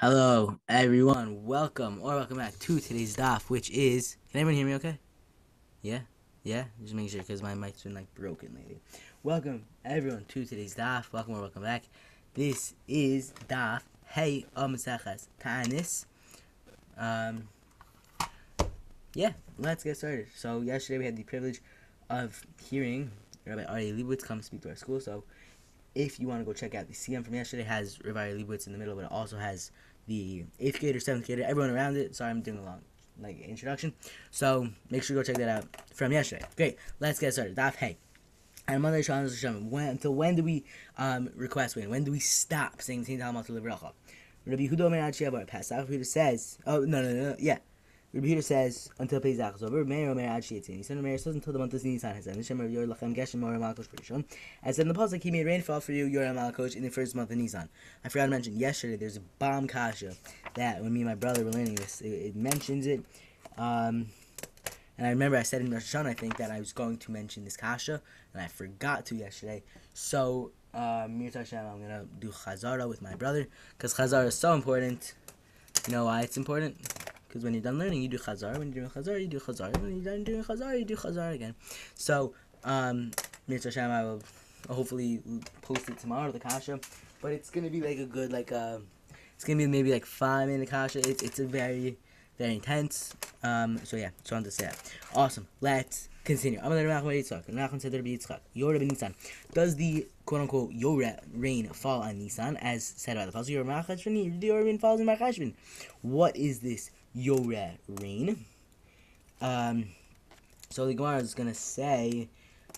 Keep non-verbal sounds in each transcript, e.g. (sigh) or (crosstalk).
Hello, everyone. Welcome or welcome back to today's DAF, which is. Can everyone hear me okay? Yeah? Yeah? Just making sure because my mic's been like broken lately. Welcome, everyone, to today's DAF. Welcome or welcome back. This is DAF Hey Amasakas Tanis. Um, yeah, let's get started. So, yesterday we had the privilege of hearing Rabbi Ari Leibowitz come speak to our school. So, if you want to go check out the CM from yesterday, has Rabbi Leibowitz in the middle, but it also has the eighth grader, seventh grader, everyone around it. Sorry, I'm doing a long like introduction. So make sure you go check that out from yesterday. Great, let's get started. Daf Hey. And Monday Shalom when until when do we um, request when? When do we stop saying Tin Talmud to? Rabbi Achiabar Pasach Hudo says, oh no no no yeah. Rabbi Huda says until Pesach is over. Meir Omer Ad Sheitzin. He said Meir says until the month of Nisan has ended. Shem Yor Lachem Geshem Yor Malkosh Rishon. Said in the pasuk he made rainfall for you Yor Malkosh in the first month of Nisan. I forgot to mention yesterday. There's a bomb kasha that when me and my brother were learning this, it, it mentions it. Um, and I remember I said in Rosh Hashanah, I think that I was going to mention this kasha, and I forgot to yesterday. So, uh, Mir Hashem, I'm gonna do Chazara with my brother, because Chazara is so important. You know why it's important? Because when you're done learning, you do Chazar. When you're doing Chazar, you do Chazar. When you're done doing Chazar, you do Chazar again. So, um, Mitzvah Hashem, I will hopefully post it tomorrow, the Kasha. But it's going to be like a good, like, uh, it's going to be maybe like five minute Kasha. It's, it's a very, very intense. Um, so yeah, just wanted to say that. Awesome. Let's continue. Yitzchak. Nisan. Does the quote unquote Yoreh rain fall on Nisan, as said by the Pasuk? Yoreh. The rain falls in Marcheshvan. What is this? Yoreh rain. Um, so the Gemara is gonna say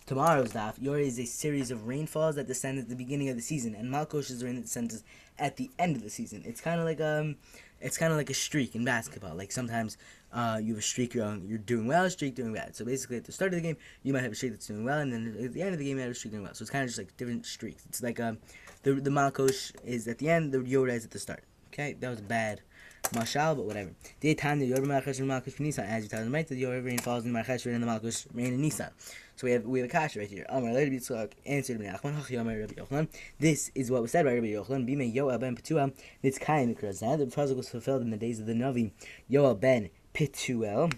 tomorrow's daf. Yoreh is a series of rainfalls that descend at the beginning of the season, and Malkosh is rain that descends at the end of the season. It's kind of like um, it's kind of like a streak in basketball. Like sometimes uh, you have a streak you're on, you're doing well, streak doing bad. So basically, at the start of the game, you might have a streak that's doing well, and then at the end of the game, you have a streak doing well. So it's kind of just like different streaks. It's like um, the the Malkosh is at the end, the Yoreh is at the start. Okay, that was bad mashal, but whatever. Day time the Yoreh Malchus and Malkosh Nisan. As you tell them right, the Yoreh rain falls in Malchus and the Malkosh rain in Nisan. So we have we have a kasha right here. Amar Rabbi Yitzchak answered Rabbi Yochanan. This is what was said by Rabbi Yochanan. Bime Yoel ben Petuel. It's kain mikrazah. The prophecy was fulfilled in the days of the Navi Yoel ben Petuel,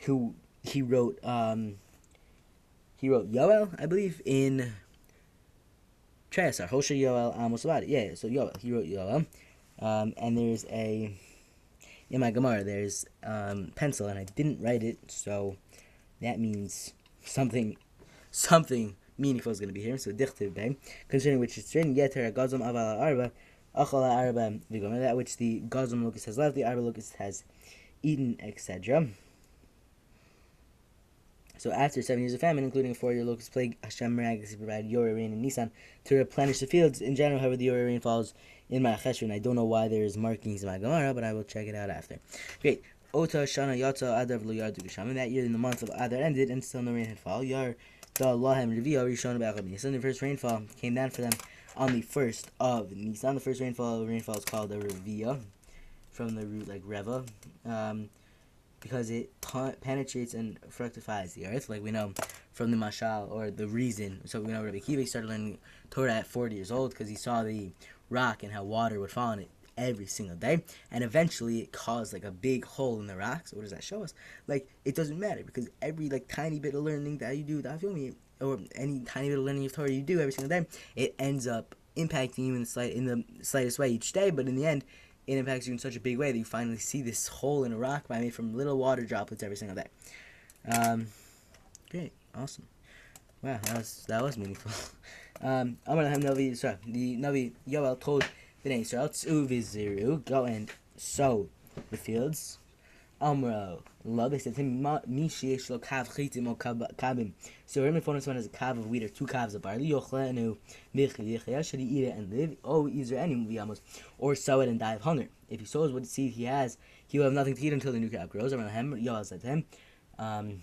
who he wrote. um He wrote Yoel, I believe, in. Treyasar, Hosha Yoel Amos Yeah, so Yoel, he wrote Yoel. Um, and there's a in my Gemara there's um, pencil, and I didn't write it, so that means something (laughs) something meaningful is going to be here. So dichtiv bang concerning which it's written yeter gazam aval arba achala arba v'gomer that which the gazam locust has left, the arba locust has eaten, etc. So after seven years of famine, including a four-year locust plague, Hashem miraculously provided Yoreh rain in Nisan to replenish the fields. In general, however, the Yoreh rain falls in Marcheshvan. I don't know why there's markings in my Gemara, but I will check it out after. Great. Ota Shana Yata Adar V'Lo Yardu That year, in the month of Adar ended, and still no rain had fallen. Yar Da Lahem Revia Rishon B'Achab Nisan. The first rainfall came down for them on the first of Nisan. The first rainfall the rainfall is called a Revia, from the root like Reva. Um, because it penetrates and fructifies the earth, like we know from the mashal or the reason. So we know Rabbi Akiva started learning Torah at 40 years old because he saw the rock and how water would fall on it every single day, and eventually it caused like a big hole in the rock. So what does that show us? Like it doesn't matter because every like tiny bit of learning that you do, that feel me, or any tiny bit of learning of Torah you do every single day, it ends up impacting you in the slight in the slightest way each day. But in the end, it impacts you in such a big way that you finally see this hole in a rock by made from little water droplets every single day. Um, great, awesome. Wow, that was that was meaningful. (laughs) um, gonna have Navi. Sorry, the Navi Yoel told the name Israel, Tzuviziru, go and sow the fields. Amro, love. They said to him, Mishi shlo kav chitim o kabim. So remember, if one has a kav of wheat or two calves of barley, yochlenu michi yichaya, should he eat it and live? Oh, is there any v'amos? Or sow it and die of hunger. If he sows what seed he has, he will have nothing to eat until the new calf grows. Around him, Yoel said to him, um,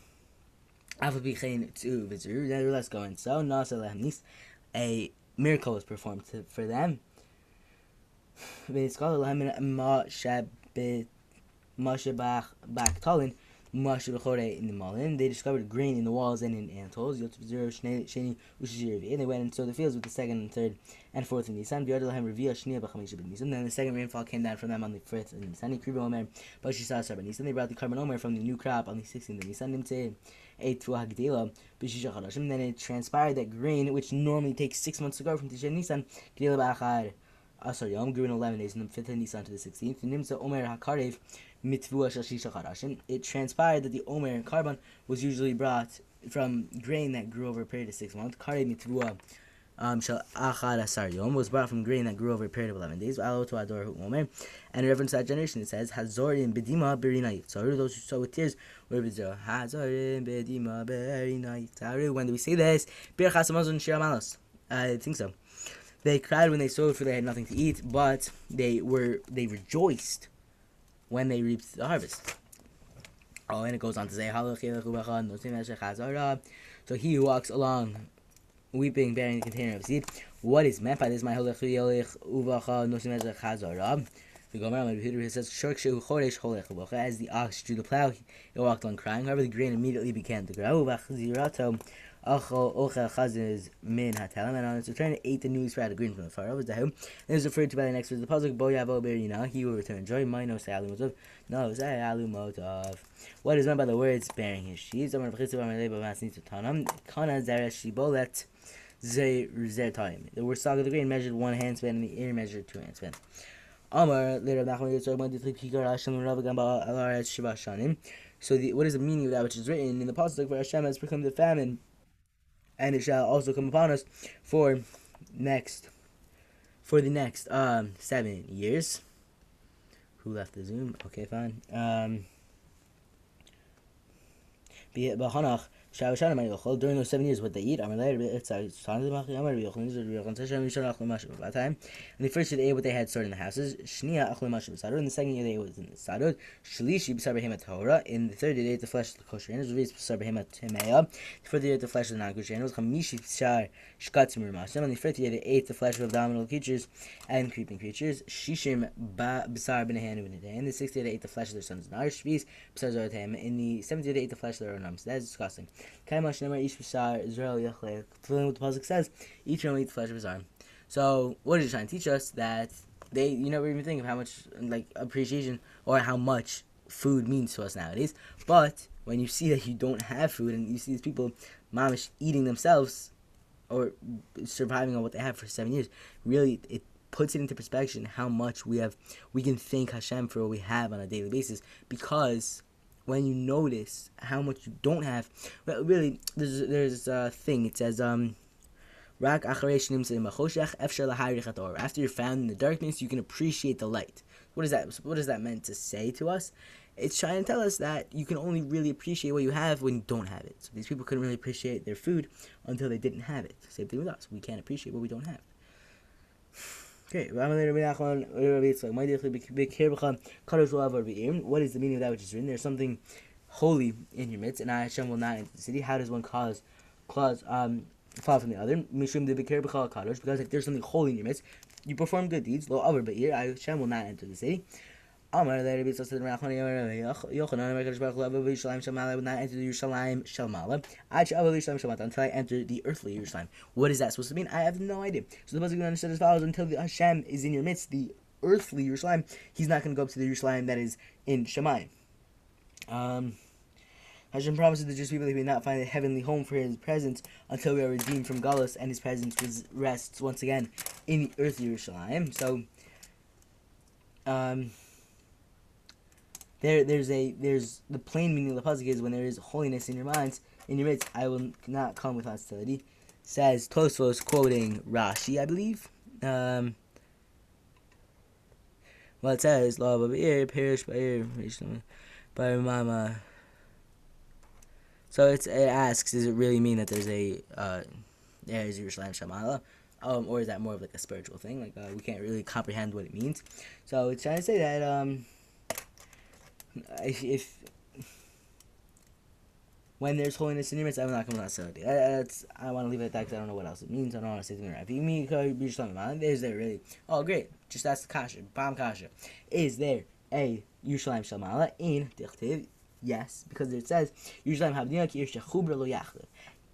Nevertheless, go and sow. Nasa lehem nis. A miracle was performed to, for them. (sighs) Moshe Bach Talin, In the Malin. They discovered grain in the walls and in Ushir And they went and sowed the fields with the second and third and fourth in Nisan. Then the second rainfall came down from them on the fourth in Nisan. They brought the korban Omer from the new crop on the sixteenth in Nisan. Then it transpired that grain, which normally takes six months to grow from Tisha Nisan, grew in 11 days from the 5th of Nisan to the 16th. Nimsa Omer HaKarev It transpired that the Omer and korban was usually brought from grain that grew over a period of six months. Karev Mitvua um, Shal Achad Asar was brought from grain that grew over a period of 11 days. Alo to Omer. And reference to that generation, it says, Hazorim Bedima Berina Yitzaru. Those who sow with tears were Bidzo. Hazorim Bedima Berina Yitzaru. When do we say this? Birchas Hamazon Shir Malos. I think so. They cried when they sowed, for they had nothing to eat, but they were they rejoiced when they reap the harvest. Oh, and it goes on to say, So he who walks along, weeping, bearing the container of seed. What is meant by this? My The Gemara says, As the ox drew the plow, he walked on crying. However, the grain immediately began to grow. Min and on return the newly green from the over the home. Is referred to by the next verse the puzzle Bo Yavo Berina, he will return joy, Mino Salu Motov, no Salu Motov. What is meant by the words bearing his sheaves? Tanam, Kana. The word saga of the grain measured one hand span and the ear measured two hand span. Amar later Shiva Shanim. So the, what is the meaning of that which is written in the pasuk where Hashem has proclaimed the famine and it shall also come upon us for next for the next um seven years. Who left the Zoom? Okay, fine. Um, during those seven years, what they eat, and the first year they ate what they had stored in the houses, and the second year they ate what was in the sadod, in the third year they ate the flesh of the kosher animals, the fourth year the day the flesh of the non-kosher animals, and the fifth year they ate the flesh of abdominal creatures and creeping creatures, shishim Ba b'sar and the sixth year they ate the flesh of their sons and daughters, in the seventh year they ate the flesh of their own arms. That is disgusting. Kaimash Nemar Ish Bashar Israel Yachlech. Fulfilling what the Pasuk says, each one will eat the flesh of his arm. So, what is it trying to teach us? That they, you never even think of how much, like, appreciation or how much food means to us nowadays. But when you see that you don't have food and you see these people, mamish, eating themselves or surviving on what they have for seven years, really, it puts it into perspective how much we have, we can thank Hashem for what we have on a daily basis because when you notice how much you don't have. Well, really, there's there's a thing. It says um. After you're found in the darkness, you can appreciate the light. What is that? What is that meant to say to us? It's trying to tell us that you can only really appreciate what you have when you don't have it. So these people couldn't really appreciate their food until they didn't have it. Same thing with us. We can't appreciate what we don't have. Okay, what is the meaning of that which is written? There's something holy in your midst, and I Hashem will not enter the city. How does one cause clause um fall from the other? Because if there's something holy in your midst, you perform good deeds. Lo avar be'ir, I Hashem will not enter the city. Amar there be so said Rachman Yochanan Mekadosh Baruch Hu Yishalayim Shamala would not enter the Yerushalayim Shalmala. I shall Yerushalayim Shalmala until I enter the earthly Yerushalayim. What is that supposed to mean? I have no idea. So the pasuk understood as follows: Until the Hashem is in your midst, the earthly Yerushalayim, He's not going to go up to the Yerushalayim that is in Shemayim. Um. Hashem promises the Jewish people we will not find a heavenly home for His presence until we are redeemed from Galus and His presence rests once again in the earthly Yerushalayim. So, um, there there's a there's the plain meaning of the pasuk is when there is holiness in your minds in your midst, I will not come with hostility. Says Tosfos quoting Rashi, I believe. Um, well, it says law of ear, perish by ear, by mama. So it's, it asks, does it really mean that there's a uh, there is Yerushalayim Shamala? Um, or is that more of like a spiritual thing? Like uh, we can't really comprehend what it means. So it's trying to say that um, if, if when there's holiness in your midst, I'm not coming to That's I want to leave it at that because I don't know what else it means. I don't want to say something right. If you mean Yerushalayim, is there really? Oh, great. Just ask the kasha. Bam kasha. Is there a Yerushalayim Shalmala in Dichtiv? Yes, because it says Yerushalayim Habdina Ki Chubra Lo Yachlev.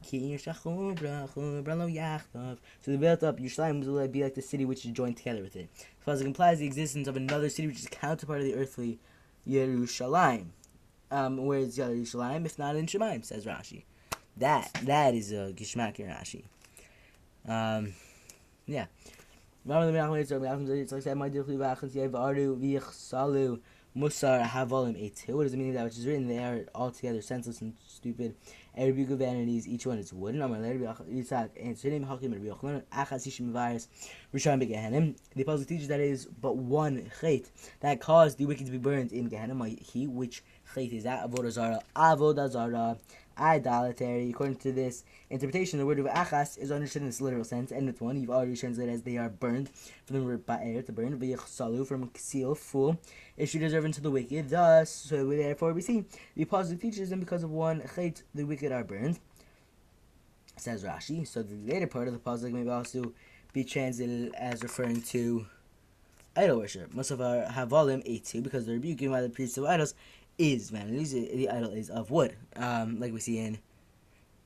Ki Chubra Chubra Lo. So they built up Yerushalayim will be like the city which is joined together with it. Plus, it implies the existence of another city which is counterpart of the earthly Yerushalayim. Um, where is Yerushalayim if not in Shemaim? Says Rashi. That that is a Gishmak Rashi. Um, yeah. Havolim Eitu. What does it mean that which is written? They are altogether senseless and stupid. Every of vanities, each one is wooden. And The apostle teaches that it is but one chait that caused the wicked to be burned in Gehenna. He which chait is that avodah zara idolatry. According to this interpretation, the word of achas is understood in its literal sense, and with one you've already translated as they are burned from the word ba'er to burn, v'yichsalu from seal, full, issued as to the wicked. Thus, so therefore we see the positive teaches them because of one chait, the wicked are burned. Says Rashi. So the later part of the pasuk may also be translated as referring to idol worship. Most of our havalim eight because the rebuke given by the priests of idols is man. vanity. The idol is of wood, um, like we see in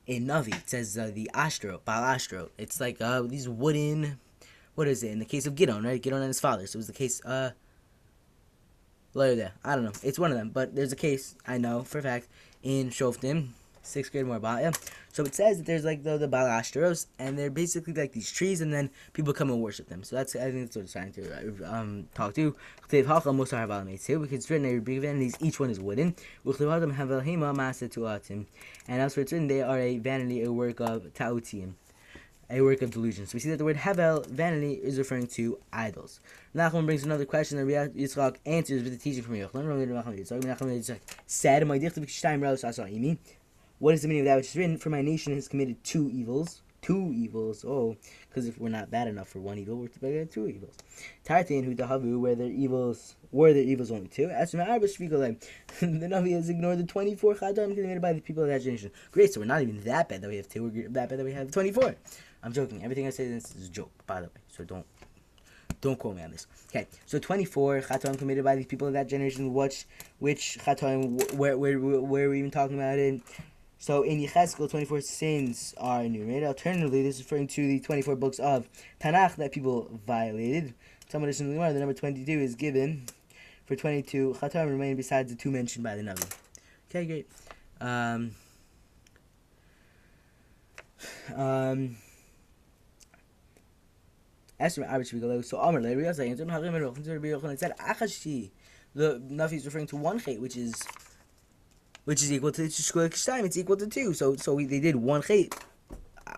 in Navi. It says uh, the Astro, Baal Astro. It's like uh, these wooden. What is it? In the case of Gidon, right? Gidon and his father. So it was the case. Uh, there. I don't know. It's one of them, but there's a case I know for a fact in Shoftim sixth grade more about it. So it says that there's like the the balastros, and they're basically like these trees, and then people come and worship them. So that's I think that's what it's trying to uh, um talk to. Because it's written vanities, each one is wooden. And as for it's written, they are a vanity, a work of ta'utim a work of delusion. So we see that the word Hevel, vanity, is referring to idols. Nachman brings another question that Yitzchak answers with the teaching from Yochanan. Said, "My what is the meaning of that which is written? For my nation has committed two evils. Two evils. Oh, because if we're not bad enough for one evil, we're to two evils. Tartain who where their evils were their evils only two. As for Arba (laughs) the Navi has ignored the twenty four chadam committed by the people of that generation. Great, so we're not even that bad that we have two. We're that bad that we have twenty four. I'm joking. Everything I say this is a joke, by the way. So don't don't quote me on this. Okay, so 24 Chatam committed by these people of that generation. Which, which Chatam, where, where, where, where are we even talking about it? So in Yechezkel, 24 sins are enumerated. Alternatively, this is referring to the 24 books of Tanakh that people violated. Some addition the the number 22 is given for 22 Chatam remain besides the two mentioned by the Navi. Okay, great. Um, um, so Amr said Achashi. The Navi is referring to one chait, which is which is equal to time. It's equal to two. So so we, they did one chait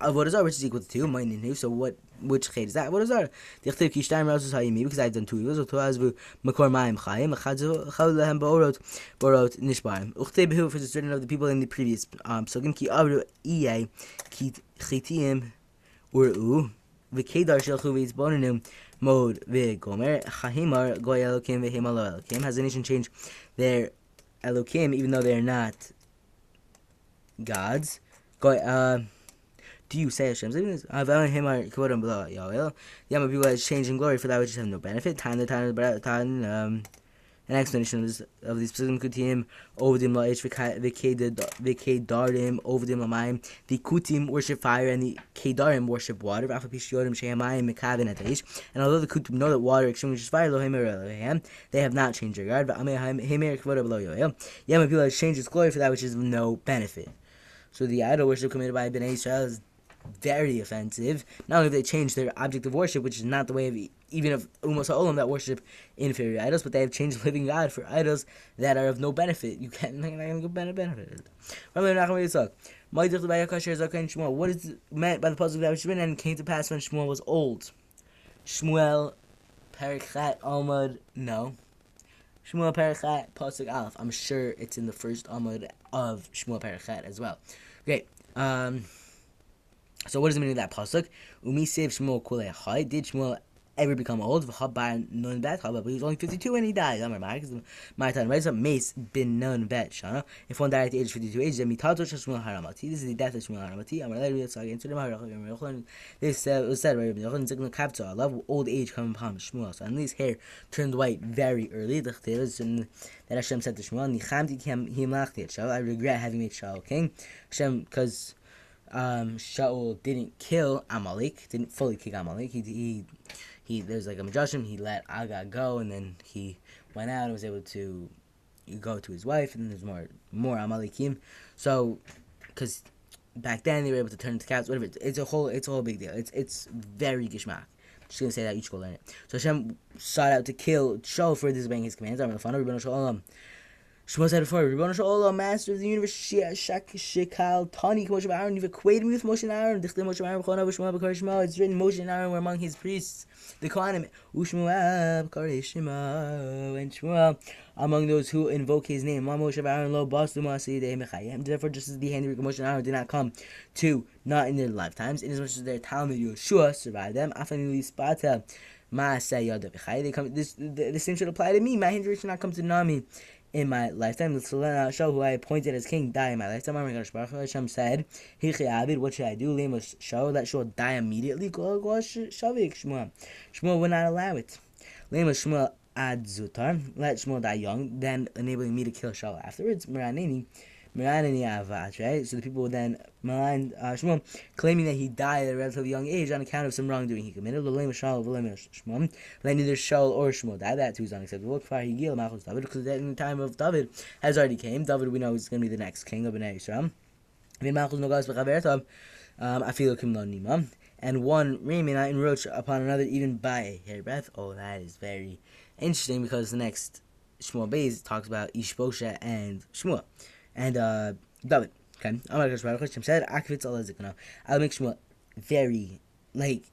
of what is which is equal to two. Mine in So what which chait is that? What is our? The chayv kishtayim razus hayimi because I've done two evils. So as vu makor mayim chayim echad chal lehem borot borot nishbarim. Uchtei behu for the certain of the people in the previous um so ki avru iye ki chitiyim uru v'kedar shelchu v'yitzbonenu mode v'gomer chahimar goy elokim. Has the nation changed their Elokim, even though they're not gods. Go, uh, do you say Hashem's name? Him are kvodim below Yahweh. Yama people has changed in glory for that which have no benefit. Time the time time um an explanation of, this, of these specific kutim ovadim la'ish v'kedarim ovadim lamayim the kutim worship fire and the kedarim worship water. And although the kutim know that water extinguishes fire they have not changed their guard. Yama people has changed its glory for that which is of no benefit. So the idol worship committed by Bnei Israel is very offensive. Not only have they changed their object of worship, which is not the way of even of Umos Ha'olam that worship inferior idols, but they have changed living God for idols that are of no benefit. You can't, (laughs) not going to benefit. What is meant by the puzzle that written and came to pass when Shmuel was old? Shmuel, Perichat, Almud, no. Shmuel Perichat, Pasuk Aleph. I'm sure it's in the first Amud of Shmuel Perichat as well. Great. Um, so what does it mean of that pasuk? Umi save Shmuel kulei Did Shmuel ever become old. Nun vet, but he was only 52 when he died. I'm my time. Right, Mace bin nun vet. Shana. If one died at the age of 52 age, then mitato shmuel haramati. This is the death of shmuel haramati. I'm related to the into the marach. This uh, was said right. Yochanan kapta. I love old age coming upon Shmuel. So and his hair turned white very early. The that Hashem said to Shmuel, "Nichamti him lachti I regret having made Shaul king. Hashem, because um, Shaul didn't kill Amalek, didn't fully kill Amalek. He he he. There's like a magician. He let Agag go, and then he went out and was able to go to his wife. And there's more more Amalekim. So, because back then they were able to turn into cats. Whatever. It's a whole. It's a whole big deal. It's it's very gishmak. Just gonna say that you should go learn it. So Hashem sought out to kill Shaul for disobeying his commands. I'm gonna find. Shmuel said oh, before, Ribbon Shalom, Master of the universe, Shekal, Tani, Moshe Aaron, you've equated me with Moshe and Aaron. Dichte Moshe Aaron, B'chon Shmuel, B'kar Shmuel. It's written Moshe and Aaron were among his priests, the Kohanim. Ushmuel, and Shmuel, among those who invoke his name. Ma Moshe Aaron, lo bastu ma'asi de mechayim. Therefore, just as the handiwork of Moshe and Aaron did not come to, not in their lifetimes, inasmuch as their Talmud Yeshua survived them, Afani Spata, They come. This the, the same should apply to me. My hindrance should not come to Nami in my lifetime. The Sulena Shah, who I appointed as king, die in my lifetime. Hashem said, Hichi Abid, what should I do? Lema Shah, that shall die immediately. Shmuel. Shmuel would not allow it. Lema Shmuel Ad Zutar, let Shmuel die young, then enabling me to kill Shah afterwards. Miranini Avat, right? So the people then malign uh, Shmuel, claiming that he died at a relatively young age on account of some wrongdoing he committed. Let neither Shaul or Shmuel die. That too is unacceptable. Because in the time of David has already came. David, we know, is going to be the next king of Bnei Yisrael. Um. And one not encroach upon another even by a hairbreadth. Oh, that is very interesting because the next Shmuel Beis talks about Ishbosha and Shmuel and uh, David. Okay, Amar Baruch Hashem said, "Akvitz Allah Zikna." I'll make Shmuel very like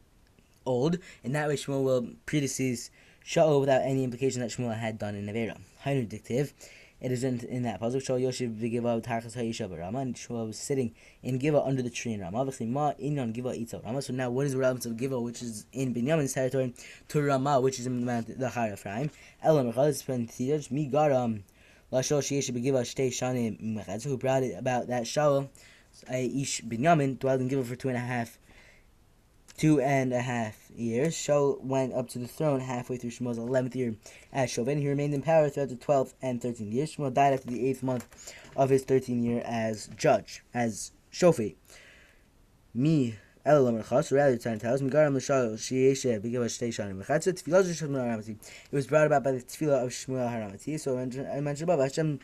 old, and that way Shmuel will predecease Shaul without any implication that Shmuel had done in Nevera. Hainu dictive. It is in, in that puzzle. Shaul Yoshev v'Giva Tachas Hayisha Rama, and Shmuel was sitting in Giva under the tree in Rama. Obviously, Ma Inyan Giva Itza Rama. So now, what is the relevance of Giva, which is in Binyamin's territory, to Rama, which is in the Mount the Har Ephraim? Elam Rechaz spent Tidaj Mi Garam Lashol Sheish Begiva Shtei Shanim Mechatz, who brought it about that Shaul, Ish Binyamin, dwelled in Giva for two and a half, two and a half years. Shaul went up to the throne halfway through Shmuel's eleventh year as Shoven. He remained in power throughout the twelfth and thirteenth years. Shmuel died after the eighth month of his thirteenth year as judge, as Shofi. Me It was brought about by the Tefillah of Shmuel Haramati. So I mentioned above, Hashem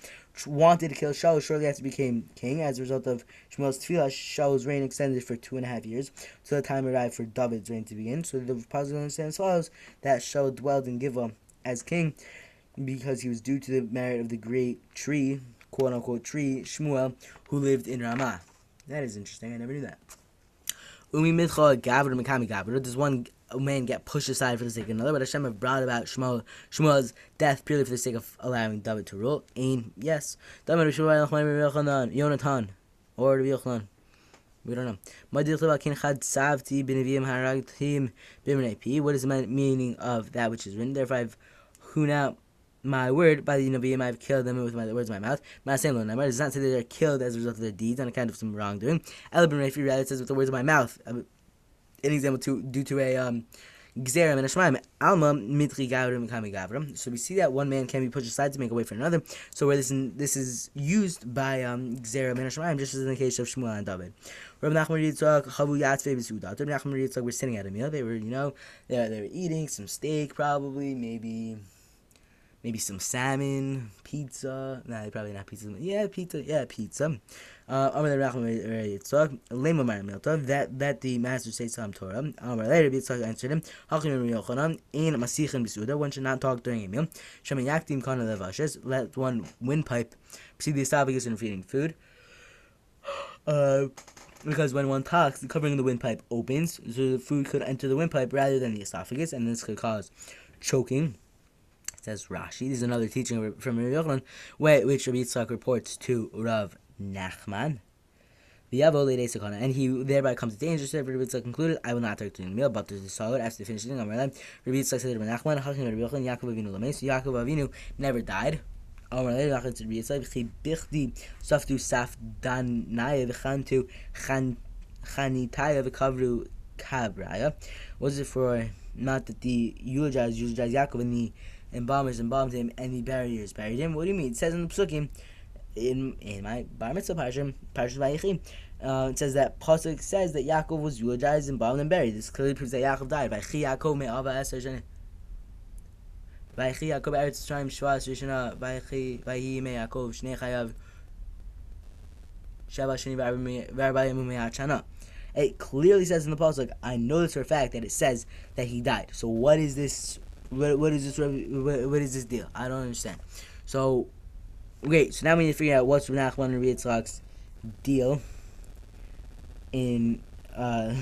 wanted to kill Shaul shortly after he became king. As a result of Shmuel's Tefillah, Shaul's reign extended for two and a half years, so the time arrived for David's reign to begin. So the positive understanding follows that Shaul dwelled in Giva as king because he was due to the merit of the great tree, quote unquote tree, Shmuel, who lived in Ramah. That is interesting. I never knew that. Umi Midcha Gavra Mikami Gavra. Does one man get pushed aside for the sake of another? But Hashem have brought about Shmuel, Shmuel's death purely for the sake of allowing David to rule. Ain, yes. Yonatan. Or Rabbi Yochanan. We don't know. What is the meaning of that which is written? Therefore, I've hewn out my word by the Nevi'im, I've killed them with my the words of my mouth. Maasem lo does not say that they're killed as a result of their deeds on account of some wrongdoing. El ben Refi rather says with the words of my mouth. An example to due to a um Gzera and Ashmaim, Alma Mitri Gavrim Kami. So we see that one man can be pushed aside to make a way for another. So where this this is used by um Gzera and Ashmaim, just as in the case of Shmuel and David. Rabbi Nachman Yitzchak Chavu Yatzvei B'Sudat. Rabbi Nachman were sitting at a meal. They were you know they they were eating some steak probably maybe maybe some salmon, pizza. Nah, probably not pizza. Yeah, pizza. Yeah, pizza. Uh, that that the master says him Torah. Later, Yitzchak answered him, One should not talk during a meal. Let one windpipe see the esophagus in feeding food. (gasps) Uh, because when one talks, the covering of the windpipe opens, so the food could enter the windpipe rather than the esophagus, and this could cause choking says Rashi. This is another teaching from Rabbi Yochanan, which Rabbi Yitzchak reports to Rav Nachman. The and he thereby comes to danger. So Rabbi Yitzchak concluded, I will not take the meal, but to the solid after finishing life. Rabbi Yitzchak said to Rabbi Nachman, Hachim Rabbi Yochanan, Yaakov Avinu Lamei. So Yaakov Avinu never died. Amar to. Was it for not that the eulogize eulogize Yaakov and the embalmers bombed him and the barriers buried him? What do you mean? It says in the Psukim, in in my Bar Mitzvah Parashim, Parashim Vayichim, uh, it says that Pasuk says that Yaakov was eulogized, embalmed, and buried. This clearly proves that Yaakov died. By Chi Yaakov me Ava Eser Shani. By Chi Yaakov Eretz Yisrael Shvas Rishana. By Chi by Hi Shnei Chayav. Sheva Shani V'Arba Yemu Me'achana. It clearly says in the pasuk. I know this for a fact that it says that he died. So what is this? What, what is this? What, what is this deal? I don't understand. So, okay. So now we need to figure out what's Nachman and Yitzchak's deal in uh,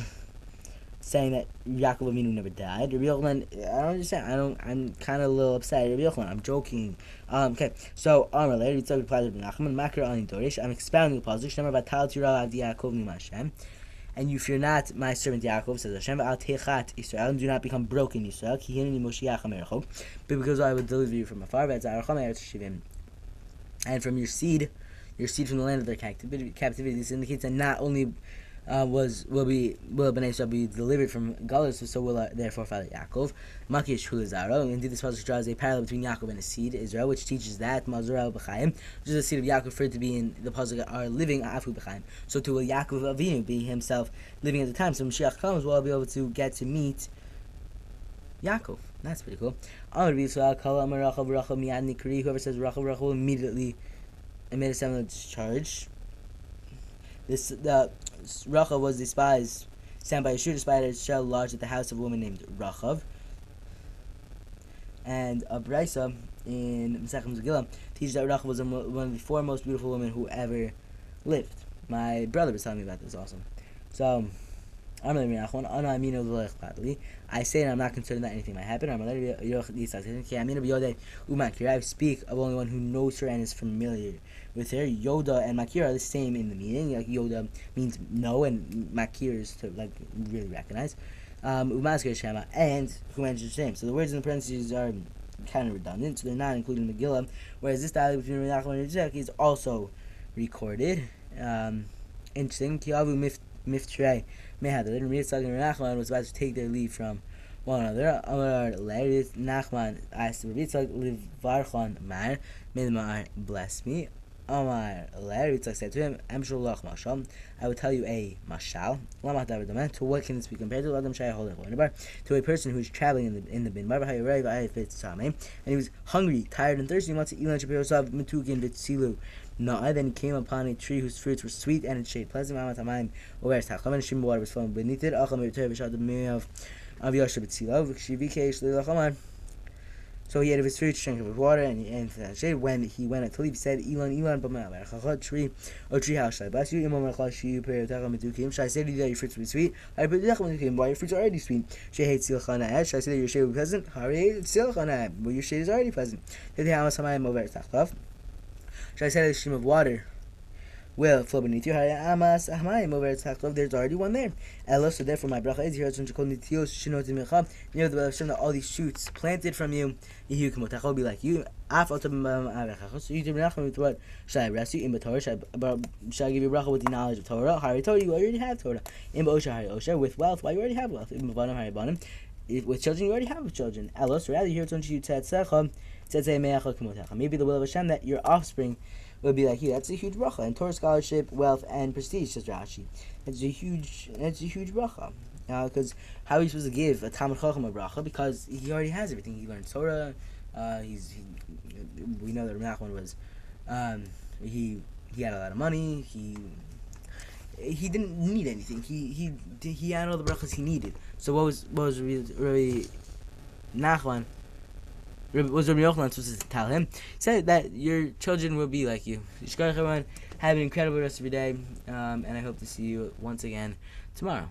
(laughs) saying that Yaakov Avinu never died. Rabbi Yochanan, I don't understand. I don't. I'm kind of a little upset. Rabbi Yochanan, I'm joking. Um, okay, so Amar Leir Yitzchak to Nachman, Makar Ani Dorish. I'm expounding the pasuk. Shemar Batal Tira Adi Yaakov Nimashem. And you fear not my servant Yaakov, says Hashem, Al Techat Israel, and do not become broken Israel. But because I will deliver you from afar, and from your seed, your seed from the land of their. Captivity. This indicates that not only uh, was will be will be delivered from Galus, so will uh, their forefather Yaakov. Makish Hulazaro. Indeed, this passage draws a parallel between Yaakov and his seed Israel, which teaches that Mazur B'chaim, which is the seed of Yaakov, referred to be in the pasuk are living Afu B'chaim. So to will Yaakov Avinu be himself living at the time, so when Mashiach comes, we'll be able to get to meet Yaakov. That's pretty cool. Whoever says Rachel Rachel immediately made a similar charge. This the Rachav was despised, sent by a shooter spider shell lodged at the house of a woman named Rachav. And a brisa in Maseches Megillah teaches that Rachav was one of the four most beautiful women who ever lived. My brother was telling me about this also. So, I say that I'm not concerned that anything might happen. I speak of only one who knows her and is familiar with her. Yoda and Makir are the same in the meaning. Like Yoda means know, and Makir is to like really recognize. Um, Shema and who mentions his name. So the words in the parentheses are kind of redundant, so they're not included in Megillah. Whereas this dialogue between Menachem and Yitzchak is also recorded. Um, interesting. Kiavu Miftrei Mehad. The Yitzchak and Menachem was about to take their leave from one another. Amar Leris Nachman asked Yitzchak Livarchon Mar Midmar bless me. Amar Larry said to him, Amshulach Mashal, I will tell you a mashal. To what can this be compared to? To a person who is traveling in the in the bin. And he was hungry, tired, and thirsty. He wants to eat lunch mitukin vitzilu. No, then he came upon a tree whose fruits were sweet and its shade pleasant. Mamat Hamayim over Tacham and Shim water was flowing beneath it. Acham Yoteh the Meav of Yosha B'tzilav. Shivikesh Lilachamar. So he had his fruit, drank of his water, and, and uh, shade. When he went to leave, he said, Elon, Elon, but tree, or tree house, shall I bless you? Imam Rachashi, Periotacham, shall I say to you that your fruits will be sweet? I put the why your fruits are already sweet? Shehate Silchana, shall I say that your shade will be pleasant? Hare Silchana, well, your shade is already pleasant. Did the house Hamayim over Tachav? Shall I say that the stream of water will flow beneath you. Amas Ahmayim over Tzachov, there's already one there. Elo, so therefore my bracha is here, so called Nitios Shinot Micha, near the Hashem that all these shoots planted from you, Yehu Kamotach will be like you. Af So you do bracha with what? Shall I you in the Torah? Shall I give you bracha with the knowledge of Torah? Hari Torah, you already have Torah. In Osha Hari Osha, with wealth, why you already have wealth. In Banim Hari Banim, with children, you already have children. Elo, so rather here, Tzon Shu Tzatzecha, Tzetzei Me'acha Kamotach. Maybe the will of Hashem that your offspring would be like you. That's a huge bracha. And Torah scholarship, wealth, and prestige, says Rashi. It's a huge, it's a huge bracha. Because uh, how are you supposed to give a Talmud Chacham a bracha? Because he already has everything. He learned Torah. Uh, he's he, we know that Nachman was um, he he had a lot of money. He he didn't need anything. He he he had all the brachas he needed. So what was what was really, really Nachman was Rabbi Yochanan supposed to tell him? He said that your children will be like you. Have an incredible rest of your day, um, and I hope to see you once again tomorrow.